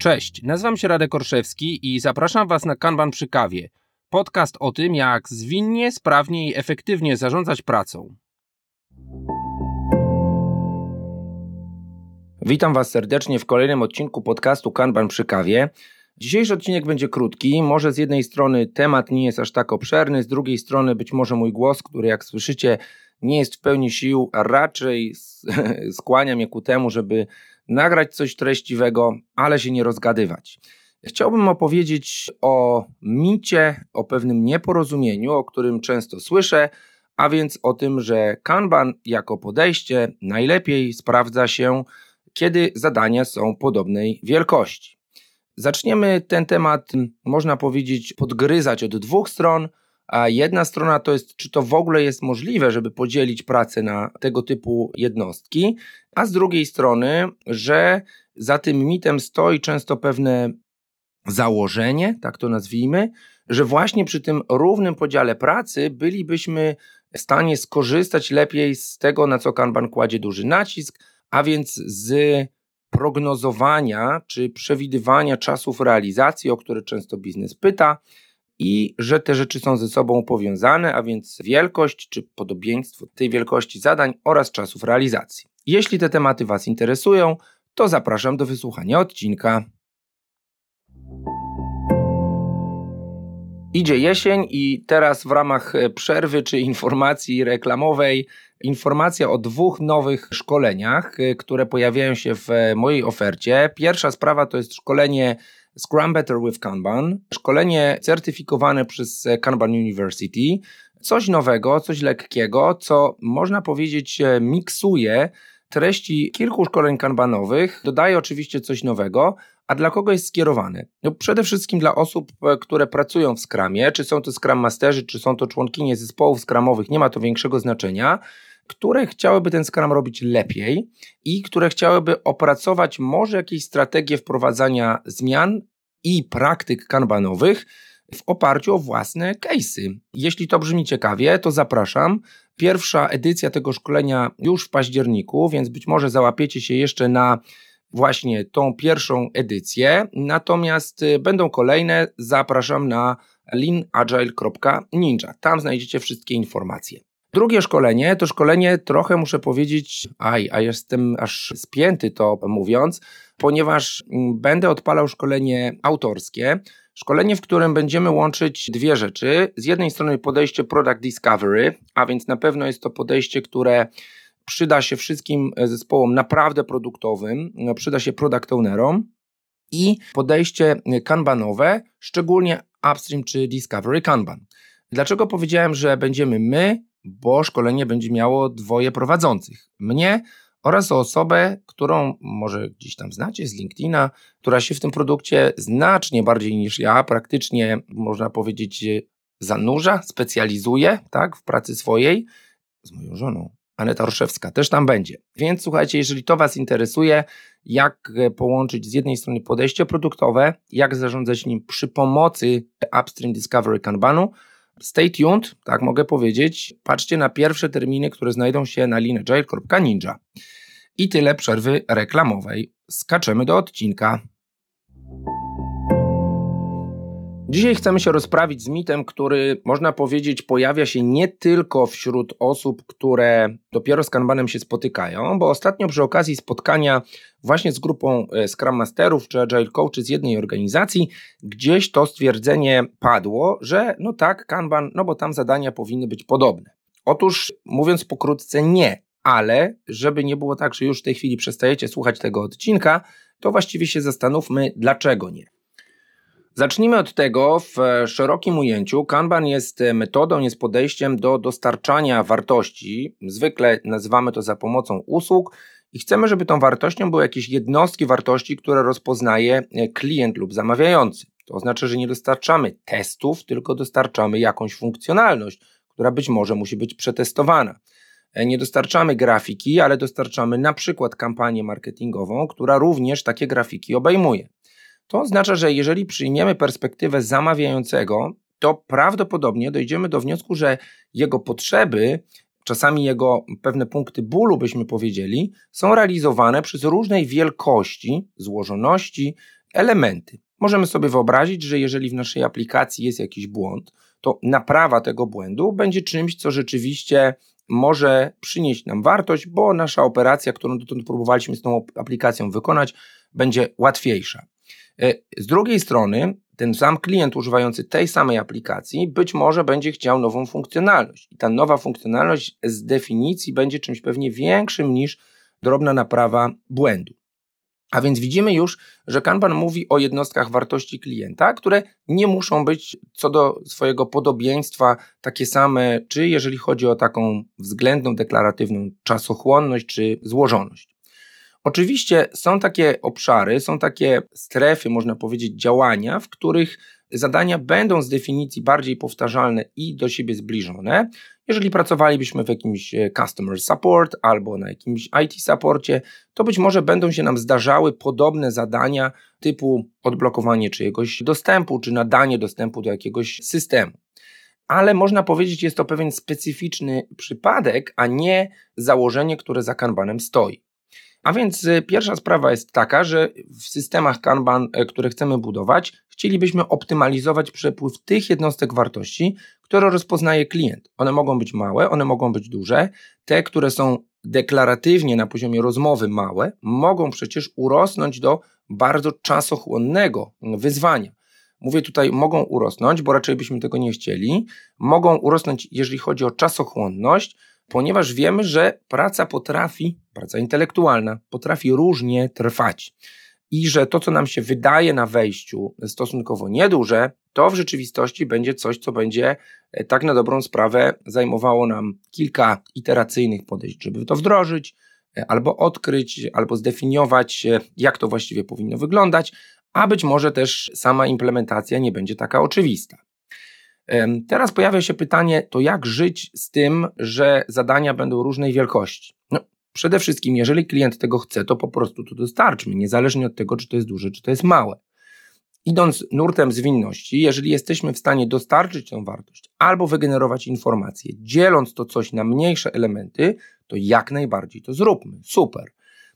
Cześć, nazywam się Radek Orszewski i zapraszam Was na Kanban przy kawie. Podcast o tym, jak zwinnie, sprawnie i efektywnie zarządzać pracą. Witam Was serdecznie w kolejnym odcinku podcastu Kanban przy kawie. Dzisiejszy odcinek będzie krótki. Może z jednej strony temat nie jest aż tak obszerny, z drugiej strony być może mój głos, który jak słyszycie nie jest w pełni sił, a raczej skłania mnie ku temu, żeby nagrać coś treściwego, ale się nie rozgadywać. Chciałbym opowiedzieć o micie, o pewnym nieporozumieniu, o którym często słyszę, a więc o tym, że Kanban jako podejście najlepiej sprawdza się, kiedy zadania są podobnej wielkości. Zaczniemy ten temat, można powiedzieć, podgryzać od dwóch stron. A jedna strona to jest, czy to w ogóle jest możliwe, żeby podzielić pracę na tego typu jednostki, a z drugiej strony, że za tym mitem stoi często pewne założenie, tak to nazwijmy, że właśnie przy tym równym podziale pracy bylibyśmy w stanie skorzystać lepiej z tego, na co Kanban kładzie duży nacisk, a więc z prognozowania czy przewidywania czasów realizacji, o które często biznes pyta, i że te rzeczy są ze sobą powiązane, a więc wielkość czy podobieństwo tej wielkości zadań oraz czasów realizacji. Jeśli te tematy Was interesują, to zapraszam do wysłuchania odcinka. Idzie jesień i teraz w ramach przerwy czy informacji reklamowej informacja o dwóch nowych szkoleniach, które pojawiają się w mojej ofercie. Pierwsza sprawa to jest szkolenie Scrum Better with Kanban, szkolenie certyfikowane przez Kanban University, coś nowego, coś lekkiego, co można powiedzieć e, miksuje treści kilku szkoleń kanbanowych, dodaje oczywiście coś nowego, a dla kogo jest skierowane? No przede wszystkim dla osób, e, które pracują w Scrumie, czy są to Scrum Masterzy, czy są to członkinie zespołów Scrumowych, nie ma to większego znaczenia, które chciałyby ten Scrum robić lepiej i które chciałyby opracować może jakieś strategie wprowadzania zmian i praktyk kanbanowych w oparciu o własne case'y. Jeśli to brzmi ciekawie, to zapraszam. Pierwsza edycja tego szkolenia już w październiku, więc być może załapiecie się jeszcze na właśnie tą pierwszą edycję. Natomiast y, będą kolejne. Zapraszam na leanagile.ninja. Tam znajdziecie wszystkie informacje. Drugie szkolenie to szkolenie trochę muszę powiedzieć, aj, a jestem aż spięty to mówiąc, ponieważ mm, będę odpalał szkolenie autorskie. Szkolenie, w którym będziemy łączyć dwie rzeczy. Z jednej strony podejście Product Discovery, a więc na pewno jest to podejście, które przyda się wszystkim zespołom naprawdę produktowym, przyda się product ownerom i podejście kanbanowe, szczególnie upstream czy discovery kanban. Dlaczego powiedziałem, że będziemy my, bo szkolenie będzie miało dwoje prowadzących. Mnie oraz osobę, którą może gdzieś tam znacie z LinkedIna, która się w tym produkcie znacznie bardziej niż ja, praktycznie można powiedzieć zanurza, specjalizuje tak, w pracy swojej z moją żoną. Aneta Orszewska też tam będzie. Więc słuchajcie, jeżeli to Was interesuje, jak połączyć z jednej strony podejście produktowe, jak zarządzać nim przy pomocy Upstream Discovery Kanbanu, Stay tuned, tak mogę powiedzieć. Patrzcie na pierwsze terminy, które znajdą się na lineagile.ninja. I tyle przerwy reklamowej. Skaczemy do odcinka. Dzisiaj chcemy się rozprawić z mitem, który można powiedzieć pojawia się nie tylko wśród osób, które dopiero z Kanbanem się spotykają, bo ostatnio przy okazji spotkania właśnie z grupą e, Scrum Masterów czy Agile Coachy z jednej organizacji, gdzieś to stwierdzenie padło, że no tak, Kanban, no bo tam zadania powinny być podobne. Otóż mówiąc pokrótce nie, ale żeby nie było tak, że już w tej chwili przestajecie słuchać tego odcinka, to właściwie się zastanówmy, dlaczego nie. Zacznijmy od tego, w szerokim ujęciu Kanban jest metodą, jest podejściem do dostarczania wartości. Zwykle nazywamy to za pomocą usług i chcemy, żeby tą wartością były jakieś jednostki wartości, które rozpoznaje klient lub zamawiający. To oznacza, że nie dostarczamy testów, tylko dostarczamy jakąś funkcjonalność, która być może musi być przetestowana. Nie dostarczamy grafiki, ale dostarczamy na przykład kampanię marketingową, która również takie grafiki obejmuje. To oznacza, że jeżeli przyjmiemy perspektywę zamawiającego, to prawdopodobnie dojdziemy do wniosku, że jego potrzeby, czasami jego pewne punkty bólu, byśmy powiedzieli, są realizowane przez różnej wielkości, złożoności elementy. Możemy sobie wyobrazić, że jeżeli w naszej aplikacji jest jakiś błąd, to naprawa tego błędu będzie czymś, co rzeczywiście może przynieść nam wartość, bo nasza operacja, którą dotąd próbowaliśmy z tą aplikacją wykonać, będzie łatwiejsza. E, z drugiej strony, ten sam klient używający tej samej aplikacji być może będzie chciał nową funkcjonalność. I ta nowa funkcjonalność z definicji będzie czymś pewnie większym niż drobna naprawa błędu. A więc widzimy już, że Kanban mówi o jednostkach wartości klienta, które nie muszą być co do swojego podobieństwa takie same, czy jeżeli chodzi o taką względną, deklaratywną czasochłonność czy złożoność. Oczywiście są takie obszary, są takie strefy, można powiedzieć, działania, w których zadania będą z definicji bardziej powtarzalne i do siebie zbliżone. Jeżeli pracowalibyśmy w jakimś e, customer support albo na jakimś IT supporcie, to być może będą się nam zdarzały podobne zadania typu odblokowanie czyjegoś dostępu czy nadanie dostępu do jakiegoś systemu. Ale można powiedzieć, jest to pewien specyficzny przypadek, a nie założenie, które za Kanbanem stoi. A więc y, pierwsza sprawa jest taka, że w systemach Kanban, e, które chcemy budować, chcielibyśmy optymalizować przepływ tych jednostek wartości, które rozpoznaje klient. One mogą być małe, one mogą być duże. Te, które są deklaratywnie na poziomie rozmowy małe, mogą przecież urosnąć do bardzo czasochłonnego wyzwania. Mówię tutaj, mogą urosnąć, bo raczej byśmy tego nie chcieli. Mogą urosnąć, jeżeli chodzi o czasochłonność, ponieważ wiemy, że praca potrafi, praca intelektualna, potrafi różnie trwać. I że to, co nam się wydaje na wejściu stosunkowo nieduże, to w rzeczywistości będzie coś, co będzie e, tak na dobrą sprawę zajmowało nam kilka iteracyjnych podejść, żeby to wdrożyć, e, albo odkryć, albo zdefiniować, jak to właściwie powinno wyglądać, a być może też sama implementacja nie będzie taka oczywista. Teraz pojawia się pytanie, to jak żyć z tym, że zadania będą różnej wielkości? No, przede wszystkim, jeżeli klient tego chce, to po prostu to dostarczmy, niezależnie od tego, czy to jest duże, czy to jest małe. Idąc nurtem zwinności, jeżeli jesteśmy w stanie dostarczyć tę wartość albo wygenerować informacje, dzieląc to coś na mniejsze elementy, to jak najbardziej to zróbmy. Super.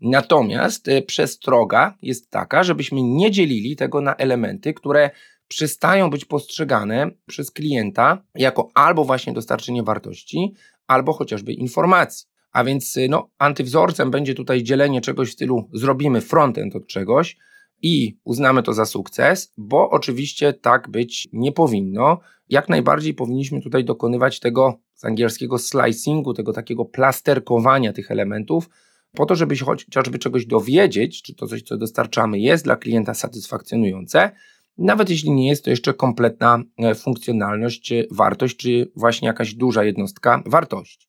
Natomiast y, przestroga jest taka, żebyśmy nie dzielili tego na elementy, które przestają być postrzegane przez klienta jako albo właśnie dostarczenie wartości, albo chociażby informacji. A więc y, no, antywzorcem będzie tutaj dzielenie czegoś w stylu zrobimy frontend od czegoś i uznamy to za sukces, bo oczywiście tak być nie powinno. Jak najbardziej powinniśmy tutaj dokonywać tego z angielskiego slicingu, tego takiego plasterkowania tych elementów, po to, żeby chociażby czegoś dowiedzieć, czy to coś, co dostarczamy, jest dla klienta satysfakcjonujące, nawet jeśli nie jest to jeszcze kompletna e, funkcjonalność, wartość, czy właśnie jakaś duża jednostka wartości.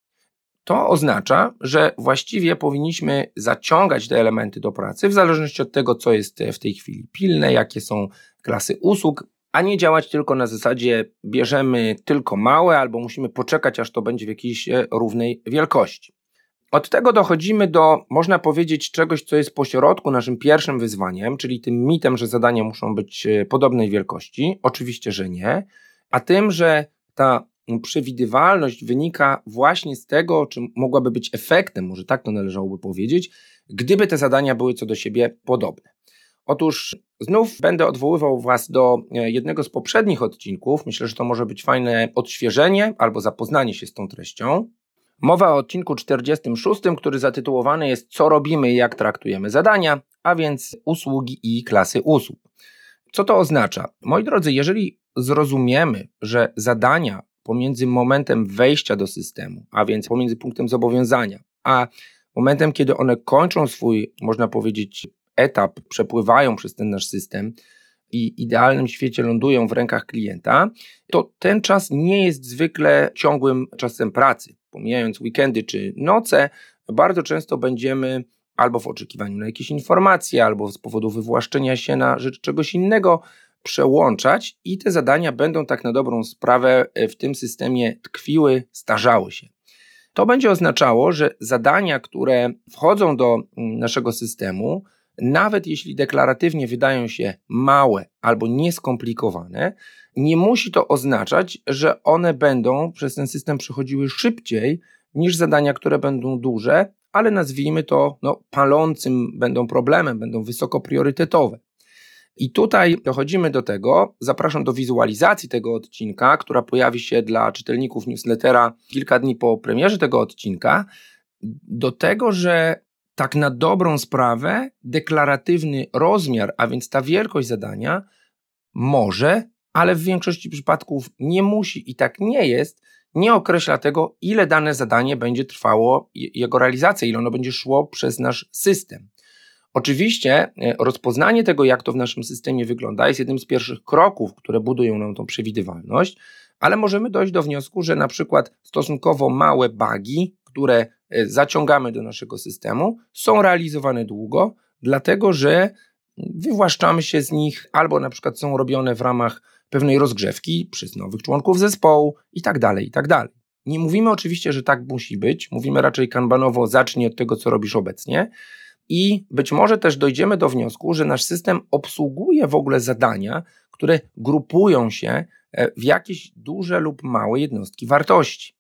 To oznacza, że właściwie powinniśmy zaciągać te elementy do pracy w zależności od tego, co jest w tej chwili pilne, jakie są klasy usług, a nie działać tylko na zasadzie bierzemy tylko małe albo musimy poczekać, aż to będzie w jakiejś e, równej wielkości. Od tego dochodzimy do, można powiedzieć, czegoś, co jest pośrodku naszym pierwszym wyzwaniem, czyli tym mitem, że zadania muszą być e, podobnej wielkości. Oczywiście, że nie. A tym, że ta przewidywalność wynika właśnie z tego, czym mogłaby być efektem, może tak to należałoby powiedzieć, gdyby te zadania były co do siebie podobne. Otóż znów będę odwoływał Was do e, jednego z poprzednich odcinków. Myślę, że to może być fajne odświeżenie albo zapoznanie się z tą treścią. Mowa o odcinku 46, który zatytułowany jest Co robimy i jak traktujemy zadania, a więc usługi i klasy usług. Co to oznacza? Moi drodzy, jeżeli zrozumiemy, że zadania pomiędzy momentem wejścia do systemu, a więc pomiędzy punktem zobowiązania, a momentem, kiedy one kończą swój, można powiedzieć, etap, przepływają przez ten nasz system i idealnym świecie lądują w rękach klienta, to ten czas nie jest zwykle ciągłym czasem pracy. Pomijając weekendy czy noce, bardzo często będziemy albo w oczekiwaniu na jakieś informacje, albo z powodu wywłaszczenia się na rzecz czegoś innego przełączać i te zadania będą tak na dobrą sprawę e, w tym systemie tkwiły, starzały się. To będzie oznaczało, że zadania, które wchodzą do mm, naszego systemu, nawet jeśli deklaratywnie wydają się małe albo nieskomplikowane, nie musi to oznaczać, że one będą przez ten system przechodziły szybciej niż zadania, które będą duże, ale nazwijmy to no, palącym będą problemem, będą wysoko priorytetowe. I tutaj dochodzimy do tego, zapraszam do wizualizacji tego odcinka, która pojawi się dla czytelników newslettera kilka dni po premierze tego odcinka, do tego, że tak na dobrą sprawę deklaratywny rozmiar, a więc ta wielkość zadania, może, ale w większości przypadków nie musi i tak nie jest, nie określa tego, ile dane zadanie będzie trwało, jego realizacja, ile ono będzie szło przez nasz system. Oczywiście e, rozpoznanie tego, jak to w naszym systemie wygląda, jest jednym z pierwszych kroków, które budują nam tą przewidywalność, ale możemy dojść do wniosku, że na przykład stosunkowo małe bugi, które e, zaciągamy do naszego systemu, są realizowane długo, dlatego że wywłaszczamy się z nich, albo na przykład są robione w ramach pewnej rozgrzewki przez nowych członków zespołu i tak dalej, i tak dalej. Nie mówimy oczywiście, że tak musi być, mówimy raczej kanbanowo, zacznij od tego, co robisz obecnie, i być może też dojdziemy do wniosku, że nasz system obsługuje w ogóle zadania, które grupują się e, w jakieś duże lub małe jednostki wartości.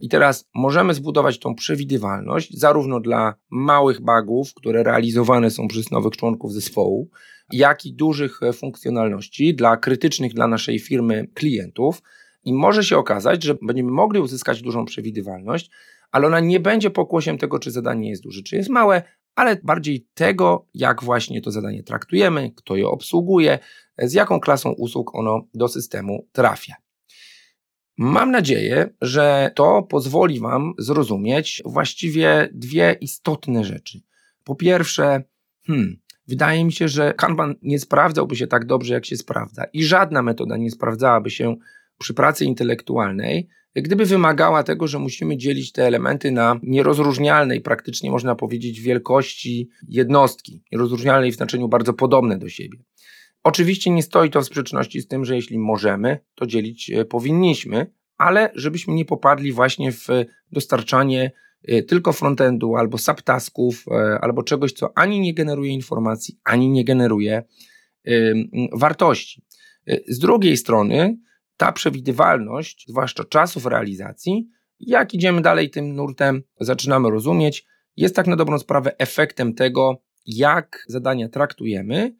I teraz możemy zbudować tą przewidywalność zarówno dla małych bugów, które realizowane są przez nowych członków zespołu, jak i dużych e, funkcjonalności dla krytycznych dla naszej firmy klientów. I może się okazać, że będziemy mogli uzyskać dużą przewidywalność, ale ona nie będzie pokłosiem tego, czy zadanie jest duże, czy jest małe, ale bardziej tego, jak właśnie to zadanie traktujemy, kto je obsługuje, z jaką klasą usług ono do systemu trafia. Mam nadzieję, że to pozwoli Wam zrozumieć właściwie dwie istotne rzeczy. Po pierwsze, hmm, wydaje mi się, że Kanban nie sprawdzałby się tak dobrze, jak się sprawdza, i żadna metoda nie sprawdzałaby się przy pracy intelektualnej, gdyby wymagała tego, że musimy dzielić te elementy na nierozróżnialnej, praktycznie można powiedzieć, wielkości jednostki, nierozróżnialnej w znaczeniu bardzo podobne do siebie. Oczywiście nie stoi to w sprzeczności z tym, że jeśli możemy, to dzielić e, powinniśmy, ale żebyśmy nie popadli właśnie w dostarczanie e, tylko frontendu albo subtasków, e, albo czegoś, co ani nie generuje informacji, ani nie generuje wartości. Z drugiej strony, ta przewidywalność, zwłaszcza czasów realizacji, jak idziemy dalej tym nurtem, zaczynamy rozumieć, jest tak na dobrą sprawę efektem tego, jak zadania traktujemy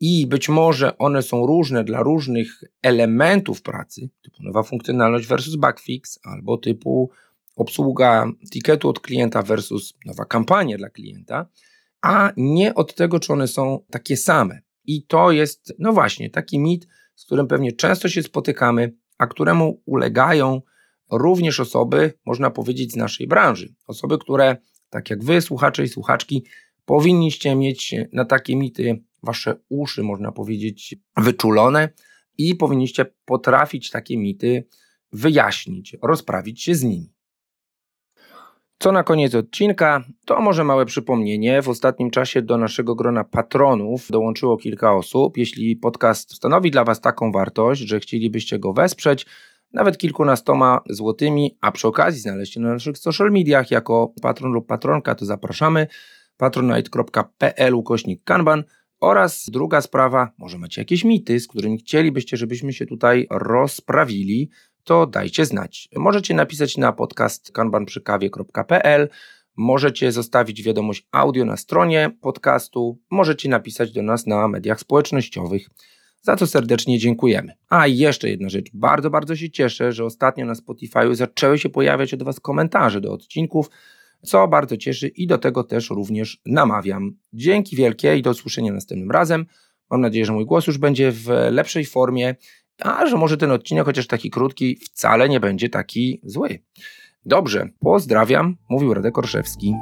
i być może one są różne dla różnych elementów pracy, typu nowa funkcjonalność versus bugfix, albo typu obsługa ticketu od klienta versus nowa kampania dla klienta, a nie od tego, czy one są takie same. I to jest, no właśnie, taki mit, z którym pewnie często się spotykamy, a któremu ulegają również osoby, można powiedzieć, z naszej branży. Osoby, które, tak jak wy, słuchacze i słuchaczki, powinniście mieć na takie mity wasze uszy, można powiedzieć, wyczulone i powinniście potrafić takie mity wyjaśnić, rozprawić się z nimi. Co na koniec odcinka, to może małe przypomnienie. W ostatnim czasie do naszego grona patronów dołączyło kilka osób. Jeśli podcast stanowi dla Was taką wartość, że chcielibyście go wesprzeć, nawet kilkunastoma złotymi, a przy okazji znaleźć się na naszych social mediach jako patron lub patronka, to zapraszamy patronite.pl ukośnik kanban oraz druga sprawa, może macie jakieś mity, z którymi chcielibyście, żebyśmy się tutaj rozprawili, to dajcie znać. Możecie napisać na podcast kanbanprzykawie.pl, możecie zostawić wiadomość audio na stronie podcastu, możecie napisać do nas na mediach społecznościowych. Za co serdecznie dziękujemy. A jeszcze jedna rzecz. Bardzo, bardzo się cieszę, że ostatnio na Spotify zaczęły się pojawiać od Was komentarze do odcinków, co bardzo cieszy i do tego też również namawiam. Dzięki wielkie i do usłyszenia następnym razem. Mam nadzieję, że mój głos już będzie w lepszej formie a że może ten odcinek, chociaż taki krótki, wcale nie będzie taki zły. Dobrze, pozdrawiam, mówił Radek Orszewski.